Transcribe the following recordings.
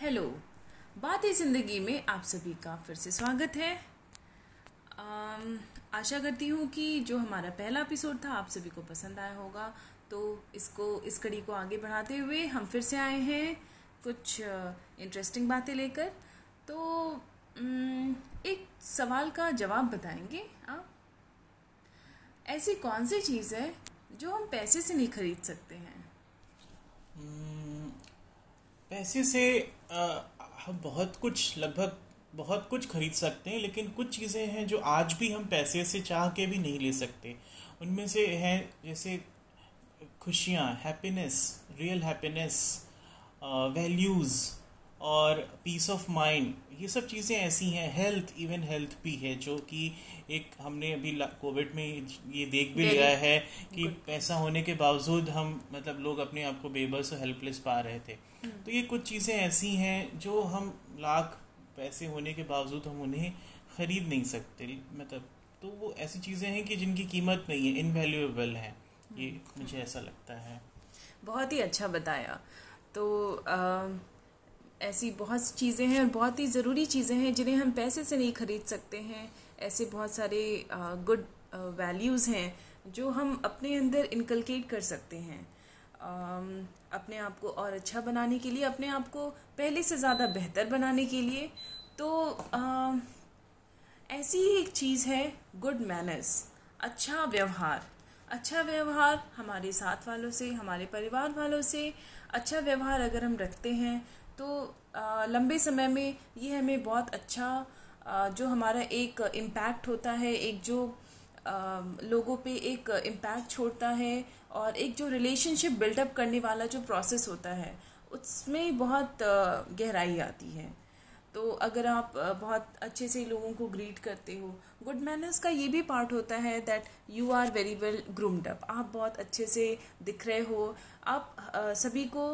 Hello, बातें ज़िंदगी में आप सभी का फिर से स्वागत है। आशा करती हूँ कि जो हमारा पहला एपिसोड था, आप सभी को पसंद आया होगा। तो इसको, इस कड़ी को आगे बढ़ाते हुए हम फिर से आए हैं कुछ इंटरेस्टिंग बातें लेकर। तो एक सवाल का जवाब बताएँगे आप। ऐसी कौन सी चीज़ है जो हम पैसे से नहीं खरीद सकते हैं? पैसे से हम बहुत कुछ, लगभग बहुत कुछ खरीद सकते हैं, लेकिन कुछ चीज़ें हैं जो आज भी हम पैसे से चाह के भी नहीं ले सकते। उनमें से हैं, जैसे खुशियाँ हैप्पीनेस रियल हैप्पीनेस वैल्यूज़ और पीस ऑफ़ माइंड ये सब चीज़ें ऐसी हैं हेल्थ इवन हेल्थ भी है जो कि एक हमने अभी कोविड में ये देख भी लिया है कि पैसा होने के बावजूद हम मतलब लोग अपने आप को बेबस और हेल्पलेस पा रहे थे। तो ये कुछ चीज़ें ऐसी हैं जो हम लाख पैसे होने के बावजूद हम उन्हें खरीद नहीं सकते मतलब तो वो ऐसी चीज़ें हैं कि जिनकी कीमत नहीं है इनवैल्यूएबल है। ये मुझे ऐसा लगता है। बहुत ही अच्छा बताया। तो अ, ऐसी बहुत सी चीज़ें हैं और बहुत ही ज़रूरी चीज़ें हैं जिन्हें हम पैसे से नहीं खरीद सकते हैं। ऐसे बहुत सारे गुड वैल्यूज़ हैं जो हम अपने अंदर इनकलकेट कर सकते हैं। अपने आप को और अच्छा बनाने के लिए, अपने आप को पहले से ज़्यादा बेहतर बनाने के लिए। तो ऐसी ही एक चीज़ है गुड मैनर्स अच्छा व्यवहार। अच्छा व्यवहार हमारे साथ वालों से, हमारे परिवार वालों से अच्छा व्यवहार अगर हम रखते हैं तो आ, लंबे समय में ये हमें बहुत अच्छा आ, जो हमारा एक इम्पैक्ट होता है एक जो आ, लोगों पे एक इम्पैक्ट छोड़ता है और एक जो रिलेशनशिप बिल्डअप करने वाला जो प्रोसेस होता है उसमें बहुत गहराई आती है। तो अगर आप बहुत अच्छे से लोगों को ग्रीट करते हो गुड मैनर्स का ये भी पार्ट होता है that you are very well groomed up आप बहुत अच्छे से दिख रहे हो। आप सभी को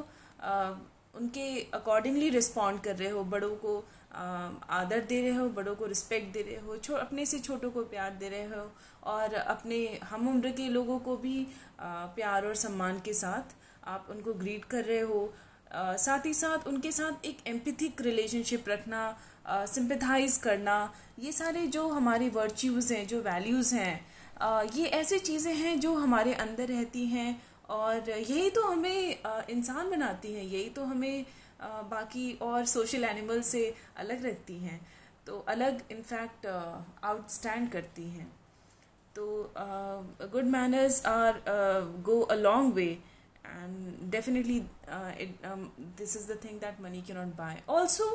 उनके अकॉर्डिंगली रिस्पॉन्ड कर रहे हो, बड़ों को आदर दे रहे हो, बड़ों को रिस्पेक्ट दे रहे हो, छो, अपने से छोटों को प्यार दे रहे हो और अपने, हम उम्र के लोगों को भी प्यार और सम्मान के साथ आप उनको ग्रीट कर रहे हो। साथ ही साथ उनके साथ एक एम्पैथिक रिलेशनशिप रखना सिंपथाइज करना, ये सारे जो हमारी वर्च्यूज़ हैं, जो वैल्यूज़ हैं ये ऐसी चीज़ें हैं जो हमारे अंदर रहती हैं और यही तो हमें इंसान बनाती हैं, यही तो हमें बाकी और सोशल एनिमल से अलग रखती हैं। तो अलग इनफैक्ट आउटस्टैंड करती हैं। तो good manners are go a long way and definitely this is the thing that money के नॉट बाय ऑल्सो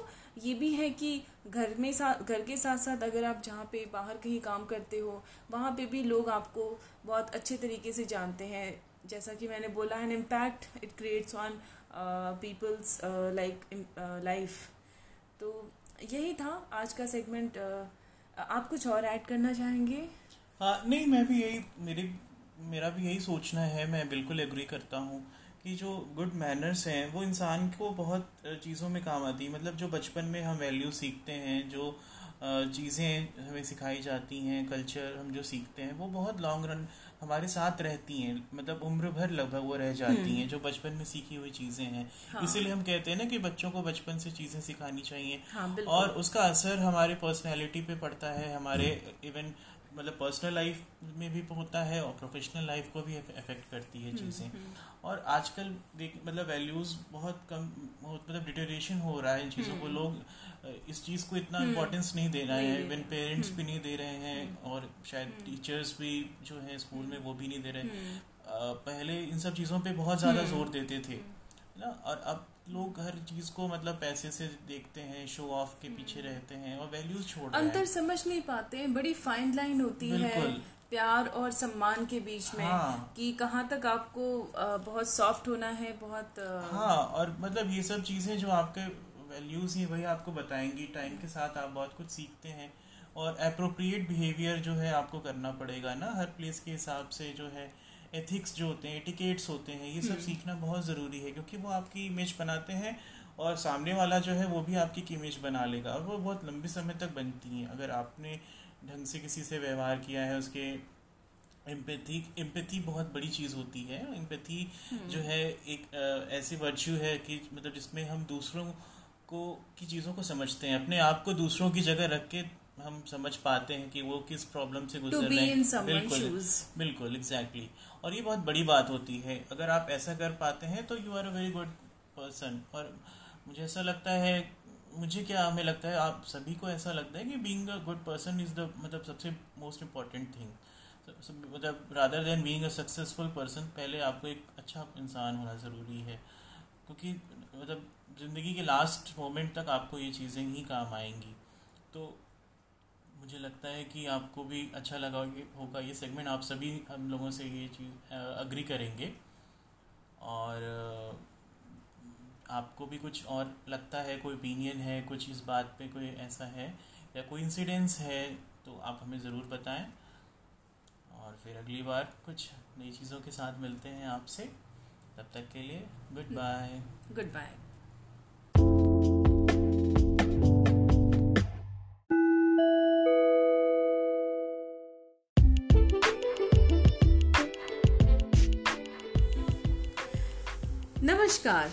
ये भी है कि घर में साथ घर के साथ साथ अगर आप जहाँ पे बाहर कहीं काम करते हो, वहाँ पे भी लोग आपको बहुत अच्छे तरीके से जानते हैं। जैसा कि मैंने बोला an impact it creates on peoples like life तो यही था आज का सेगमेंट uh, आप कुछ और ऐड करना चाहेंगे? हाँ नहीं मैं भी यही मेरी मेरा भी यही सोचना है। मैं बिल्कुल एग्री करता हूँ कि जो गुड मैनर्स हैं वो इंसान को बहुत चीज़ों में काम आती है। मतलब जो बचपन में हम वैल्यू सीखते हैं जो चीज़ें हमें सिखाई जाती हैं कल्चर हम जो सीखते हैं वो बहुत लॉन्ग रन हमारे साथ रहती हैं मतलब उम्र भर लगभग वो रह जाती हैं जो बचपन में सीखी हुई चीज़ें हैं। हाँ। इसीलिए हम कहते हैं ना कि बच्चों को बचपन से चीज़ें सिखानी चाहिए। हाँ और उसका असर हमारे पर्सनैलिटी पे पड़ता है हमारे इवन मतलब पर्सनल लाइफ में भी होता है और प्रोफेशनल लाइफ को भी अफेक्ट करती है चीज़ें। और आजकल देख मतलब वैल्यूज़ बहुत कम बहुत मतलब डिटेरेशन हो रहा है इन चीज़ों को। लोग इस चीज़ को इतना इम्पोर्टेंस नहीं दे रहे हैं इवन पेरेंट्स भी नहीं दे रहे हैं और शायद टीचर्स भी जो है स्कूल में वो भी नहीं दे रहे। पहले इन सब चीज़ों पर बहुत ज़्यादा ज़ोर देते थे ना? और अब लोग हर चीज़ को मतलब पैसे से देखते हैं शो ऑफ़ के पीछे रहते हैं और वैल्यूज़ छोड़ अंतर हैं। समझ नहीं पाते हैं बड़ी फाइन लाइन होती है प्यार और सम्मान के बीच में हाँ। कि कहाँ तक आपको बहुत सॉफ्ट होना है बहुत हाँ और मतलब ये सब चीज़ें जो आपके वैल्यूज़ ही वही आपको बताएँगी। टाइम के साथ आप बहुत कुछ सीखते हैं और अप्रोप्रिएट बिहेवियर जो है आपको करना पड़ेगा ना। हर प्लेस के हिसाब से जो है एथिक्स जो होते हैं एटिकेट्स होते हैं ये सब सीखना बहुत ज़रूरी है क्योंकि वो आपकी इमेज बनाते हैं और सामने वाला जो है वो भी आपकी इमेज बना लेगा और वो बहुत लंबे समय तक बनती हैं। अगर आपने ढंग से किसी से व्यवहार किया है उसके एम्पैथी एम्पैथी बहुत बड़ी चीज़ होती है। एम्पैथी जो है एक अ, ऐसी वर्च्यू है कि मतलब जिसमें हम दूसरों को की चीज़ों को समझते हैं। अपने आप को दूसरों की जगह रख के हम समझ पाते हैं कि वो किस प्रॉब्लम से गुजर रहे हैं। बिल्कुल बिल्कुल एग्जैक्टली exactly. और ये बहुत बड़ी बात होती है। अगर आप ऐसा कर पाते हैं तो you are a very good person और मुझे ऐसा लगता है मुझे क्या हमें लगता है आप सभी को ऐसा लगता है कि being a good person is the मतलब सबसे मोस्ट इंपॉर्टेंट थिंग मतलब rather than being a successful person पहले आपको एक अच्छा इंसान होना ज़रूरी है। क्योंकि मतलब ज़िंदगी के लास्ट मोमेंट तक आपको ये चीज़ें ही काम आएँगी। तो मुझे लगता है कि आपको भी अच्छा लगा होगा ये सेगमेंट आप सभी हम लोगों से ये चीज़ अग्री करेंगे। और आपको भी कुछ और लगता है कोई ओपिनियन है कुछ इस बात पे कोई ऐसा है या कोई इंसिडेंस है तो आप हमें ज़रूर बताएँ। और फिर अगली बार कुछ नई चीज़ों के साथ मिलते हैं आपसे। तब तक के लिए गुड बाय गुड बाय नमस्कार।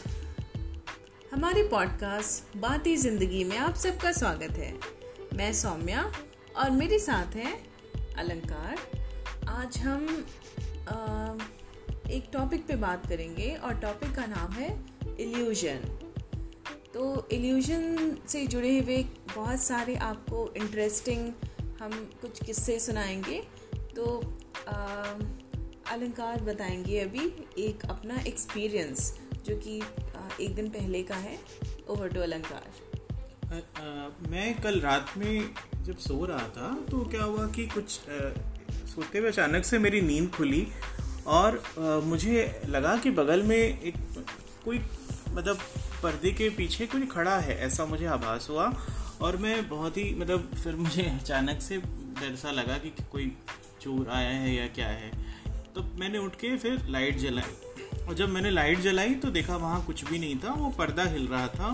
हमारे पॉडकास्ट बाती ज़िंदगी में आप सबका स्वागत है। मैं सौम्या और मेरे साथ है अलंकार। आज हम आ, एक टॉपिक पे बात करेंगे और टॉपिक का नाम है इल्यूजन तो इल्यूजन से जुड़े हुए बहुत सारे आपको इंटरेस्टिंग हम कुछ किस्से सुनाएँगे। तो आ, अलंकार बताएँगे अभी एक अपना एक्सपीरियंस जो कि एक दिन पहले का है ओवर टू अलंकार। मैं कल रात में जब सो रहा था तो क्या हुआ कि कुछ आ, सोते हुए अचानक से मेरी नींद खुली और आ, मुझे लगा कि बगल में एक कोई मतलब पर्दे के पीछे कोई खड़ा है ऐसा मुझे आभास हुआ और मैं बहुत ही मतलब फिर मुझे अचानक से डर सा लगा कि कोई चोर आया है या क्या है। तो मैंने उठ के फिर लाइट जलाई। और जब मैंने लाइट जलाई तो देखा वहाँ कुछ भी नहीं था, वो पर्दा हिल रहा था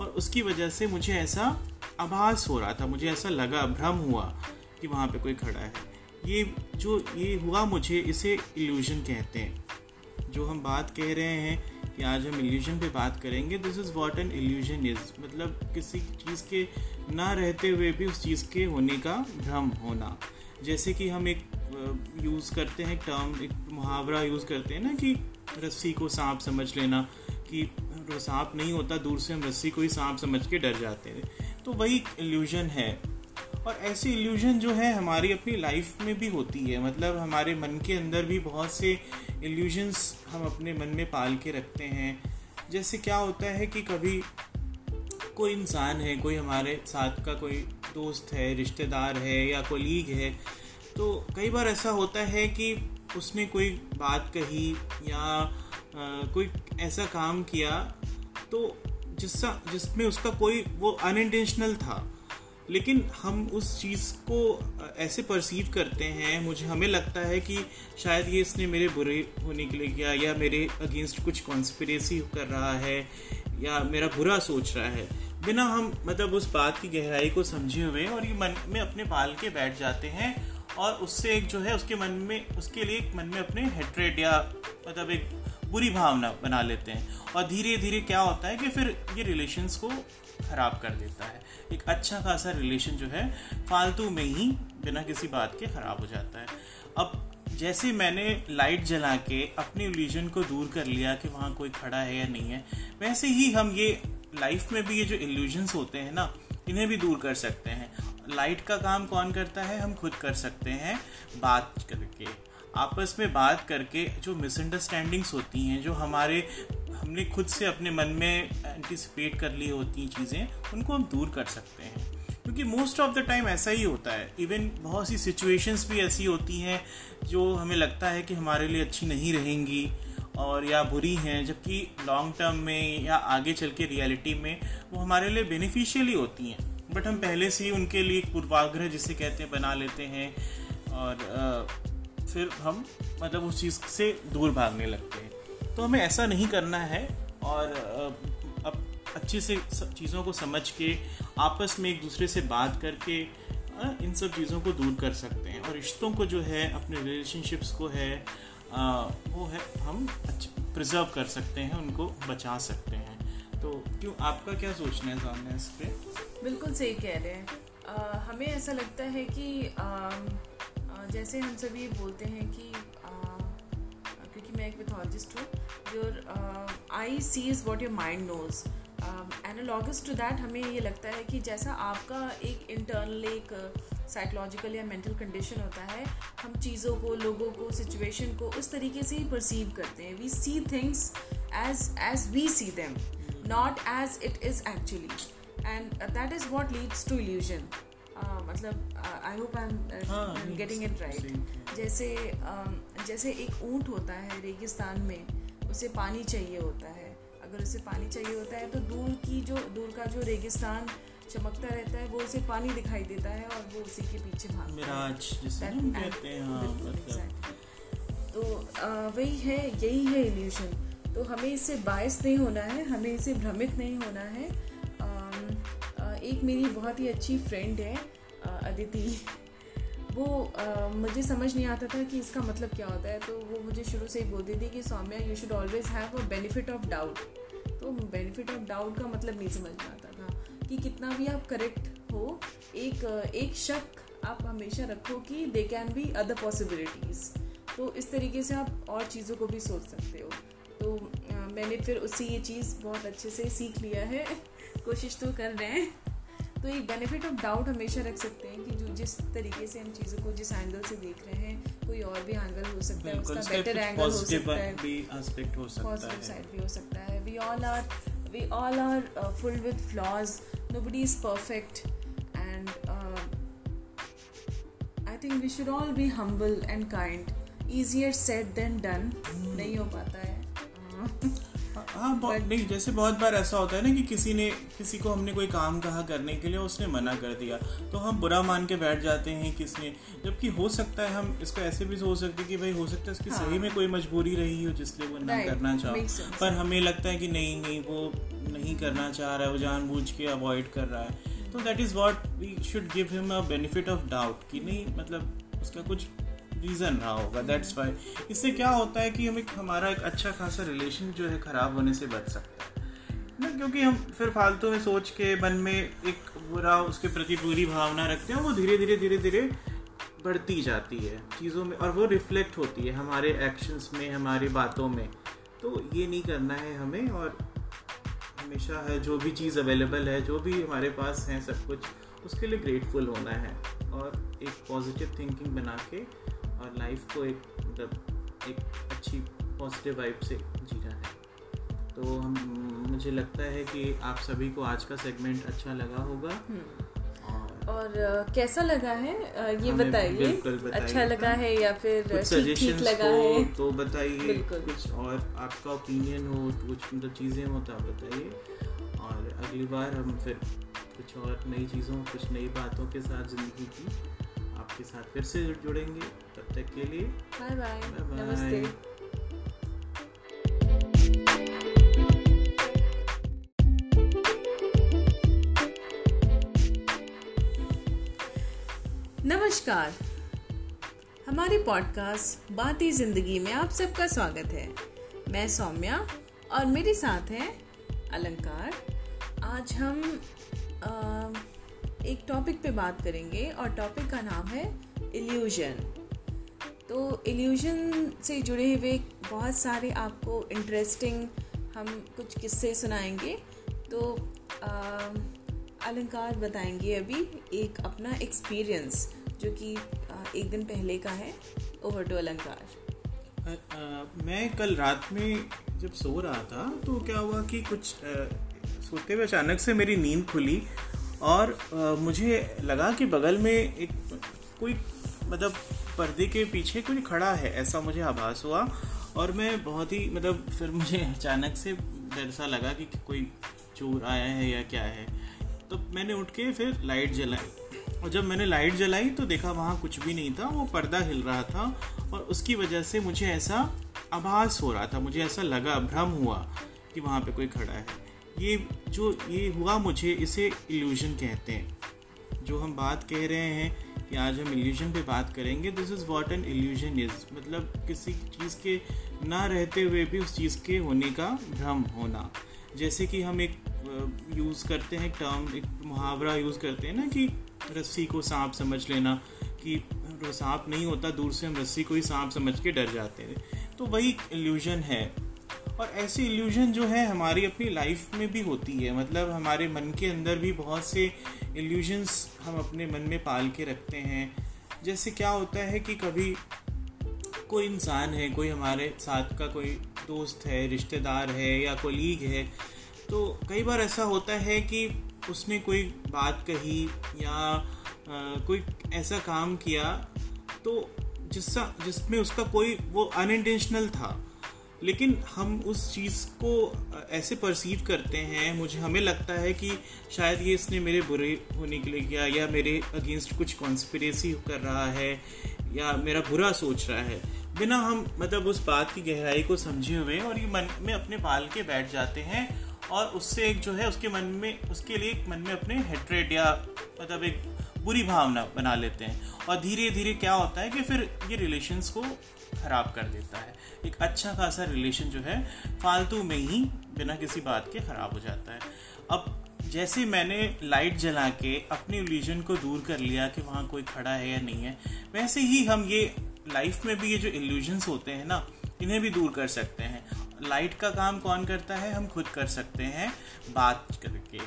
और उसकी वजह से मुझे ऐसा आभास हो रहा था, मुझे ऐसा लगा, भ्रम हुआ कि वहाँ पे कोई खड़ा है। ये जो ये हुआ मुझे इसे इल्यूजन कहते हैं। जो हम बात कह रहे हैं कि आज हम इल्यूजन पे बात करेंगे this is what an illusion is मतलब किसी चीज़ के ना रहते हुए भी उस चीज़ के होने का भ्रम होना। जैसे कि हम एक यूज़ करते हैं टर्म एक मुहावरा यूज़ करते हैं ना कि रस्सी को सांप समझ लेना कि सांप नहीं होता, दूर से हम रस्सी को ही सांप समझ के डर जाते हैं। तो वही इल्यूजन है। और ऐसी इल्यूजन जो है हमारी अपनी लाइफ में भी होती है। मतलब हमारे मन के अंदर भी बहुत से इल्यूजन्स हम अपने मन में पाल के रखते हैं। जैसे क्या होता है कि कभी कोई इंसान है, कोई हमारे साथ का कोई दोस्त है, रिश्तेदार है या कोलीग है तो कई बार ऐसा होता है कि उसने कोई बात कही या आ, कोई ऐसा काम किया तो जिससा जिसमें उसका कोई वो अनइंटेंशनल था। लेकिन हम उस चीज़ को ऐसे परसीव करते हैं मुझे हमें लगता है कि शायद ये इसने मेरे बुरे होने के लिए किया या मेरे अगेंस्ट कुछ कॉन्स्परेसी कर रहा है या मेरा बुरा सोच रहा है। बिना हम मतलब उस बात की गहराई को समझे हुए और ये मन में अपने पाल के बैठ जाते हैं और उससे एक जो है, उसके मन में, उसके लिए एक मन में अपने हेट्रेड या मतलब एक बुरी भावना बना लेते हैं। और धीरे धीरे क्या होता है कि फिर ये रिलेशंस को ख़राब कर देता है। एक अच्छा खासा रिलेशन जो है, फालतू में ही बिना किसी बात के ख़राब हो जाता है। अब जैसे मैंने लाइट जला के अपने इल्यूजन को दूर कर लिया कि वहाँ कोई खड़ा है या नहीं है, वैसे ही हम ये लाइफ में भी ये जो इल्यूजन्स होते हैं ना, इन्हें भी दूर कर सकते हैं। लाइट का काम कौन करता है? हम खुद कर सकते हैं बात करके। आपस में बात करके जो मिसअंडरस्टैंडिंग्स होती हैं, जो हमारे, हमने खुद से अपने मन में एंटिसिपेट कर ली होती हैं चीज़ें, उनको हम दूर कर सकते हैं। क्योंकि मोस्ट ऑफ़ द टाइम ऐसा ही होता है। इवन बहुत सी सिचुएशंस भी ऐसी होती हैं जो हमें लगता है कि हमारे लिए अच्छी नहीं रहेंगी और या बुरी हैं, जबकि लॉन्ग टर्म में या आगे चल के रियलिटी में वो हमारे लिए बेनिफिशियल ही होती हैं। बट हम पहले से ही उनके लिए पूर्वाग्रह जिसे कहते हैं, बना लेते हैं और फिर हम मतलब उस चीज़ से दूर भागने लगते हैं। तो हमें ऐसा नहीं करना है और अब अच्छे से सब चीज़ों को समझ के, आपस में एक दूसरे से बात करके इन सब चीज़ों को दूर कर सकते हैं। और रिश्तों को जो है, अपने रिलेशनशिप्स को है वो है, हम प्रिजर्व कर सकते हैं, उनको बचा सकते हैं। तो क्यों आपका क्या सोचना है सामने इस पर बिल्कुल सही कह रहे हैं। हमें ऐसा लगता है कि आ, जैसे हम सभी बोलते हैं कि क्योंकि मैं एक मिथोलॉजिस्ट हूँ your eye see is what your mind knows analogous to that हमें ये लगता है कि जैसा आपका एक इंटरनल एक साइकोलॉजिकल या मेंटल कंडीशन होता है हम चीज़ों को लोगों को सिचुएशन को उस तरीके से ही परसीव करते हैं। We see things as as we see them not as it is actually and that is what leads to illusion मतलब I hope I am getting it right जैसे uh, जैसे एक ऊँट होता है रेगिस्तान में उसे पानी चाहिए होता है। अगर उसे पानी चाहिए होता है तो दूर की जो दूर का जो रेगिस्तान चमकता रहता है वो उसे पानी दिखाई देता है और वो उसी के पीछे भागता है। हाँ, मतलब। तो वही है यही है इल्यूशन तो हमें इससे बायस नहीं होना है हमें इससे भ्रमित नहीं होना है। एक मेरी बहुत ही अच्छी फ्रेंड है अदिति। वो आ, मुझे समझ नहीं आता था कि इसका मतलब क्या होता है तो वो मुझे शुरू से ही बोलती थी कि Soumya you should always have a benefit of doubt तो बेनिफिट ऑफ़ डाउट का मतलब नहीं समझ में आता था कि कितना भी आप करेक्ट हो एक एक शक आप हमेशा रखो कि they can be other possibilities तो इस तरीके से आप और चीज़ों को भी सोच सकते हो। तो मैंने फिर उससे ये चीज़ बहुत अच्छे से सीख लिया है। कोशिश तो कर रहे हैं। तो एक बेनिफिट ऑफ़ डाउट हमेशा रख सकते हैं कि जो जिस तरीके से हम चीज़ों को जिस एंगल से देख रहे हैं कोई और भी एंगल हो सकता है उसका बेटर एंगल हो सकता है। पॉजिटिव साइड भी हो सकता है। We all are we all are full with flaws nobody is perfect. And uh, i think we should all be humble and kind. Easier said than done. नहीं हो पाता है। हाँ बहुत नहीं जैसे बहुत बार ऐसा होता है ना कि किसी ने किसी को हमने कोई काम कहा करने के लिए उसने मना कर दिया। तो हम बुरा मान के बैठ जाते हैं किसने जबकि हो सकता है हम इसको ऐसे भी सोच सकते हैं कि भाई हो सकता है उसकी हाँ. सही में कोई मजबूरी रही हो जिसलिए वो ना करना चाहो। पर हमें लगता है कि नहीं नहीं वो नहीं करना चाह रहा है वो जानबूझ के अवॉइड कर रहा है। तो that is what we should give him a benefit of doubt कि नहीं मतलब उसका कुछ रीज़न रहा होगा दैट्स वाई इससे क्या होता है कि हम एक, हमारा एक अच्छा खासा रिलेशन जो है ख़राब होने से बच सकता है। ना, क्योंकि हम फिर फालतू में सोच के मन में एक बुरा, उसके प्रति पूरी भावना रखते हैं, वो धीरे धीरे धीरे धीरे बढ़ती जाती है चीज़ों में, और वो रिफ्लेक्ट होती है हमारे एक्शंस में, हमारी बातों में। तो ये नहीं करना है हमें, और हमेशा है, जो भी चीज़ अवेलेबल है, जो भी हमारे पास है सब कुछ, उसके लिए ग्रेटफुल होना है। और एक पॉजिटिव थिंकिंग बना के और लाइफ को एक मतलब एक अच्छी पॉजिटिव वाइब से जीना है। तो हम मुझे लगता है कि आप सभी को आज का सेगमेंट अच्छा लगा होगा। हम्म। और कैसा लगा है? ये बताइए। अच्छा लगा है या फिर ठीक लगा है तो बताइए। कुछ और आपका ओपिनियन हो कुछ मतलब चीज़ें हो तो आप बताइए। और अगली बार हम फिर कुछ और नई चीज़ों कुछ नई बातों के साथ ज़िंदगी की आपके साथ फिर से जुड़ेंगे। तब तक के लिए बाय बाय नमस्ते नमस्कार. हमारे पॉडकास्ट बाती ज़िंदगी में आप सबका स्वागत है. मैं सौम्या और मेरे साथ है अलंकार. आज हम आ, एक टॉपिक पे बात करेंगे और टॉपिक का नाम है इल्यूजन तो इल्यूजन से जुड़े हुए बहुत सारे आपको इंटरेस्टिंग हम कुछ किस्से सुनाएँगे। तो अलंकार बताएँगे अभी एक अपना एक्सपीरियंस जो कि एक दिन पहले का है ओवर टू अलंकार। मैं कल रात में जब सो रहा था तो क्या हुआ कि कुछ आ, सोते हुए अचानक से मेरी नींद खुली और आ, मुझे लगा कि बगल में एक कोई मतलब पर्दे के पीछे कोई खड़ा है, ऐसा मुझे आभास हुआ और मैं बहुत ही मतलब फिर मुझे अचानक से डर सा लगा कि कोई चोर आया है या क्या है। तो मैंने उठ के फिर लाइट जलाई और जब मैंने लाइट जलाई तो देखा वहाँ कुछ भी नहीं था, वो पर्दा हिल रहा था और उसकी वजह से मुझे ऐसा आभास हो रहा था, मुझे ऐसा लगा, भ्रम हुआ कि वहाँ पे कोई खड़ा है। ये जो ये हुआ मुझे इसे इल्यूजन कहते हैं। जो हम बात कह रहे हैं कि आज हम इल्यूजन पे बात करेंगे this is what an illusion is मतलब किसी चीज़ के ना रहते हुए भी उस चीज़ के होने का भ्रम होना। जैसे कि हम एक यूज़ करते हैं टर्म एक मुहावरा यूज़ करते हैं ना कि रस्सी को सांप समझ लेना, कि सांप नहीं होता, दूर से हम रस्सी को ही सांप समझ के डर जाते हैं। तो वही इल्यूजन है। और ऐसी इल्यूजन जो है, हमारी अपनी लाइफ में भी होती है। मतलब हमारे मन के अंदर भी बहुत से इल्यूजन्स हम अपने मन में पाल के रखते हैं। जैसे क्या होता है कि कभी कोई इंसान है कोई हमारे साथ का कोई दोस्त है रिश्तेदार है या कोलीग है तो कई बार ऐसा होता है कि उसने कोई बात कही या आ, कोई ऐसा काम किया तो जिससा जिसमें उसका कोई वो अनइंटेंशनल था लेकिन हम उस चीज़ को ऐसे परसीव करते हैं, मुझे, हमें लगता है कि शायद ये इसने मेरे बुरे होने के लिए किया, या मेरे अगेंस्ट कुछ कॉन्स्परेसी कर रहा है, या मेरा बुरा सोच रहा है। बिना हम मतलब उस बात की गहराई को समझे हुए और ये मन में अपने पाल के बैठ जाते हैं, और उससे एक जो है, उसके मन में, उसके लिए एक मन में अपने हेट्रेड या मतलब एक बुरी भावना बना लेते हैं। और धीरे धीरे क्या होता है कि फिर ये रिलेशंस को ख़राब कर देता है। एक अच्छा खासा रिलेशन जो है, फालतू में ही बिना किसी बात के ख़राब हो जाता है। अब जैसे मैंने लाइट जला के अपने इल्यूजन को दूर कर लिया कि वहाँ कोई खड़ा है या नहीं है, वैसे ही हम ये लाइफ में भी ये जो इल्यूजन्स होते हैं ना, इन्हें भी दूर कर सकते हैं। लाइट का काम कौन करता है? हम खुद कर सकते हैं बात करके।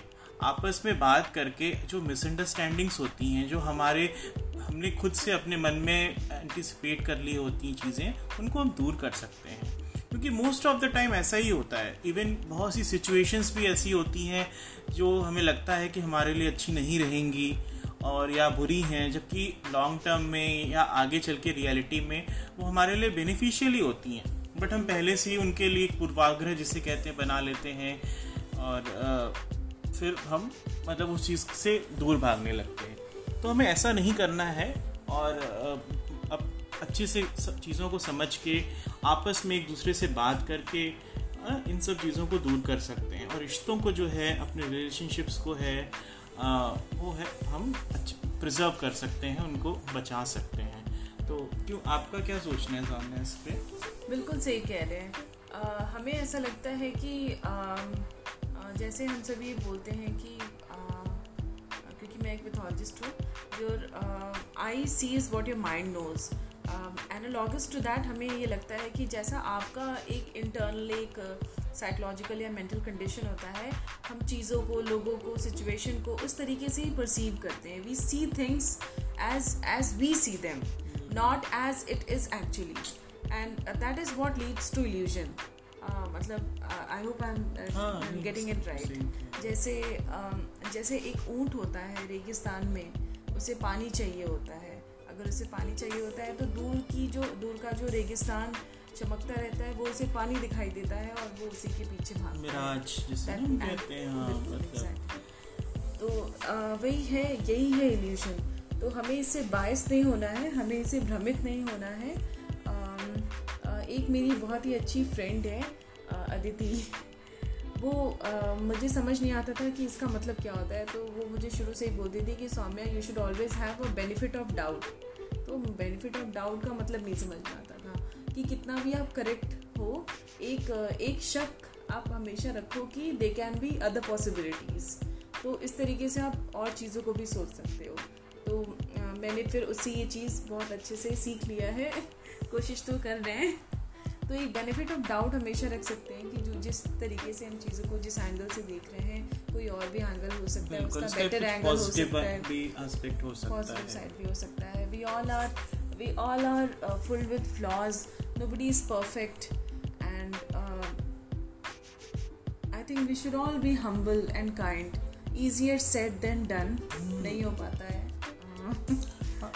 आपस में बात करके जो मिसअंडरस्टैंडिंग्स होती हैं, जो हमारे, हमने खुद से अपने मन में एंटिसिपेट कर ली होती हैं चीज़ें, उनको हम दूर कर सकते हैं। क्योंकि मोस्ट ऑफ़ द टाइम ऐसा ही होता है। इवन बहुत सी सिचुएशंस भी ऐसी होती हैं जो हमें लगता है कि हमारे लिए अच्छी नहीं रहेंगी और या बुरी हैं, जबकि लॉन्ग टर्म में या आगे चल के रियलिटी में वो हमारे लिए बेनिफिशियल ही होती हैं। बट हम पहले से ही उनके लिए पूर्वाग्रह जिसे कहते हैं, बना लेते हैं और फिर हम मतलब उस चीज़ से दूर भागने लगते हैं। तो हमें ऐसा नहीं करना है और अब अच्छे से सब चीज़ों को समझ के आपस में एक दूसरे से बात करके इन सब चीज़ों को दूर कर सकते हैं। और रिश्तों को जो है अपने रिलेशनशिप्स को है वो है हम प्रिजर्व कर सकते हैं उनको बचा सकते हैं। तो क्यों आपका क्या सोचना है सामने इस पर बिल्कुल सही कह रहे हैं। आ, हमें ऐसा लगता है कि आ, जैसे हम सभी बोलते हैं कि क्योंकि मैं एक मिथोलॉजिस्ट हूँ your eye sees what your mind knows analogous to that हमें ये लगता है कि जैसा आपका एक इंटरनल एक साइकोलॉजिकल या मेंटल कंडीशन होता है, हम चीज़ों को, लोगों को सिचुएशन को उस तरीके से ही परसीव करते हैं. We see things as as we see them not as it is actually and that is what leads to illusion मतलब I hope I am getting it right जैसे uh, जैसे एक ऊँट होता है रेगिस्तान में उसे पानी चाहिए होता है। अगर उसे पानी चाहिए होता है तो दूर की जो दूर का जो रेगिस्तान चमकता रहता है वो उसे पानी दिखाई देता है और वो उसी के पीछे भागता है। हाँ, मतलब। तो uh, वही है यही है इल्यूशन तो हमें इससे बायस नहीं होना है हमें इससे भ्रमित नहीं होना है। एक मेरी बहुत ही अच्छी फ्रेंड है अदिति वो आ, मुझे समझ नहीं आता था कि इसका मतलब क्या होता है तो वो मुझे शुरू से ही बोलती थी कि Soumya you should always have a benefit of doubt तो बेनिफिट ऑफ़ डाउट का मतलब नहीं समझ में आता था कि कितना भी आप करेक्ट हो एक एक शक आप हमेशा रखो कि they can be other possibilities तो इस तरीके से आप और चीज़ों को भी सोच सकते हो। तो आ, मैंने फिर उससे ये चीज़ बहुत अच्छे से सीख लिया है। कोशिश तो कर रहे हैं। तो एक बेनिफिट ऑफ़ डाउट हमेशा रख सकते हैं कि जो जिस तरीके से हम चीज़ों को जिस एंगल से देख रहे हैं कोई और भी एंगल हो सकता है उसका बेटर एंगल हो सकता है पॉजिटिव साइड भी हो सकता है। We all are we all are full with flaws nobody is perfect and I think we should all be humble and kind easier said than done नहीं हो पाता है। uh,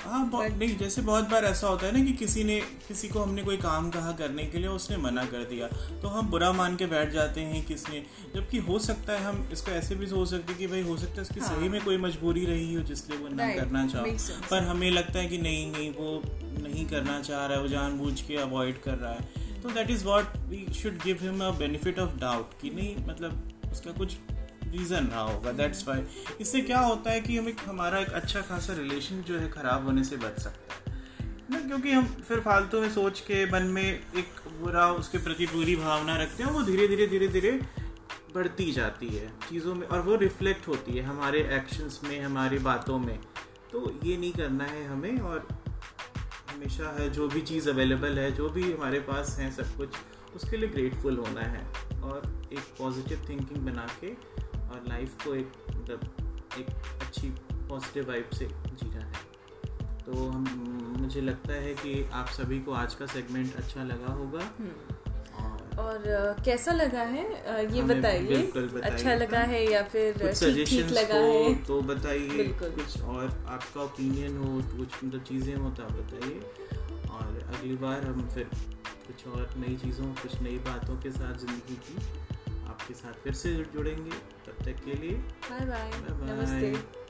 हाँ बहुत नहीं जैसे बहुत बार ऐसा होता है ना कि किसी ने किसी को हमने कोई काम कहा करने के लिए उसने मना कर दिया। तो हम बुरा मान के बैठ जाते हैं किसने। जबकि हो सकता है हम इसको ऐसे भी सोच सकते हैं कि भाई हो सकता है उसकी हाँ. सही में कोई मजबूरी रही हो जिसलिए वो ना करना चाहो। पर हमें लगता है कि नहीं नहीं वो नहीं करना चाह रहा है वो जानबूझ के अवॉइड कर रहा है। तो that is what we should give him a benefit of doubt कि नहीं मतलब उसका कुछ रीज़न रहा होगा दैट्स वाई इससे क्या होता है कि हम एक, हमारा एक अच्छा खासा रिलेशन जो है ख़राब होने से बच सकता है। ना, क्योंकि हम फिर फालतू में सोच के मन में एक बुरा, उसके प्रति बुरी भावना रखते हैं, वो धीरे धीरे धीरे धीरे बढ़ती जाती है चीज़ों में, और वो रिफ्लेक्ट होती है हमारे एक्शंस में, हमारी बातों में। तो ये नहीं करना है हमें, और हमेशा है, जो भी चीज़ अवेलेबल है, जो भी हमारे पास है सब कुछ, उसके लिए ग्रेटफुल होना है। और एक पॉजिटिव थिंकिंग बना के और लाइफ को एक मतलब एक अच्छी पॉजिटिव वाइब से जीना है। तो हम मुझे लगता है कि आप सभी को आज का सेगमेंट अच्छा लगा होगा। और कैसा लगा है? ये बताइए। अच्छा लगा है या फिर ठीक लगा है तो बताइए। कुछ और आपका ओपिनियन हो कुछ मतलब चीज़ें हो तो आप बताइए। और अगली बार हम फिर कुछ और नई चीज़ों कुछ नई बातों के साथ ज़िंदगी की। आपके साथ फिर से जुड़ेंगे। तब तक के लिए बाय बाय। Bye bye. नमस्ते।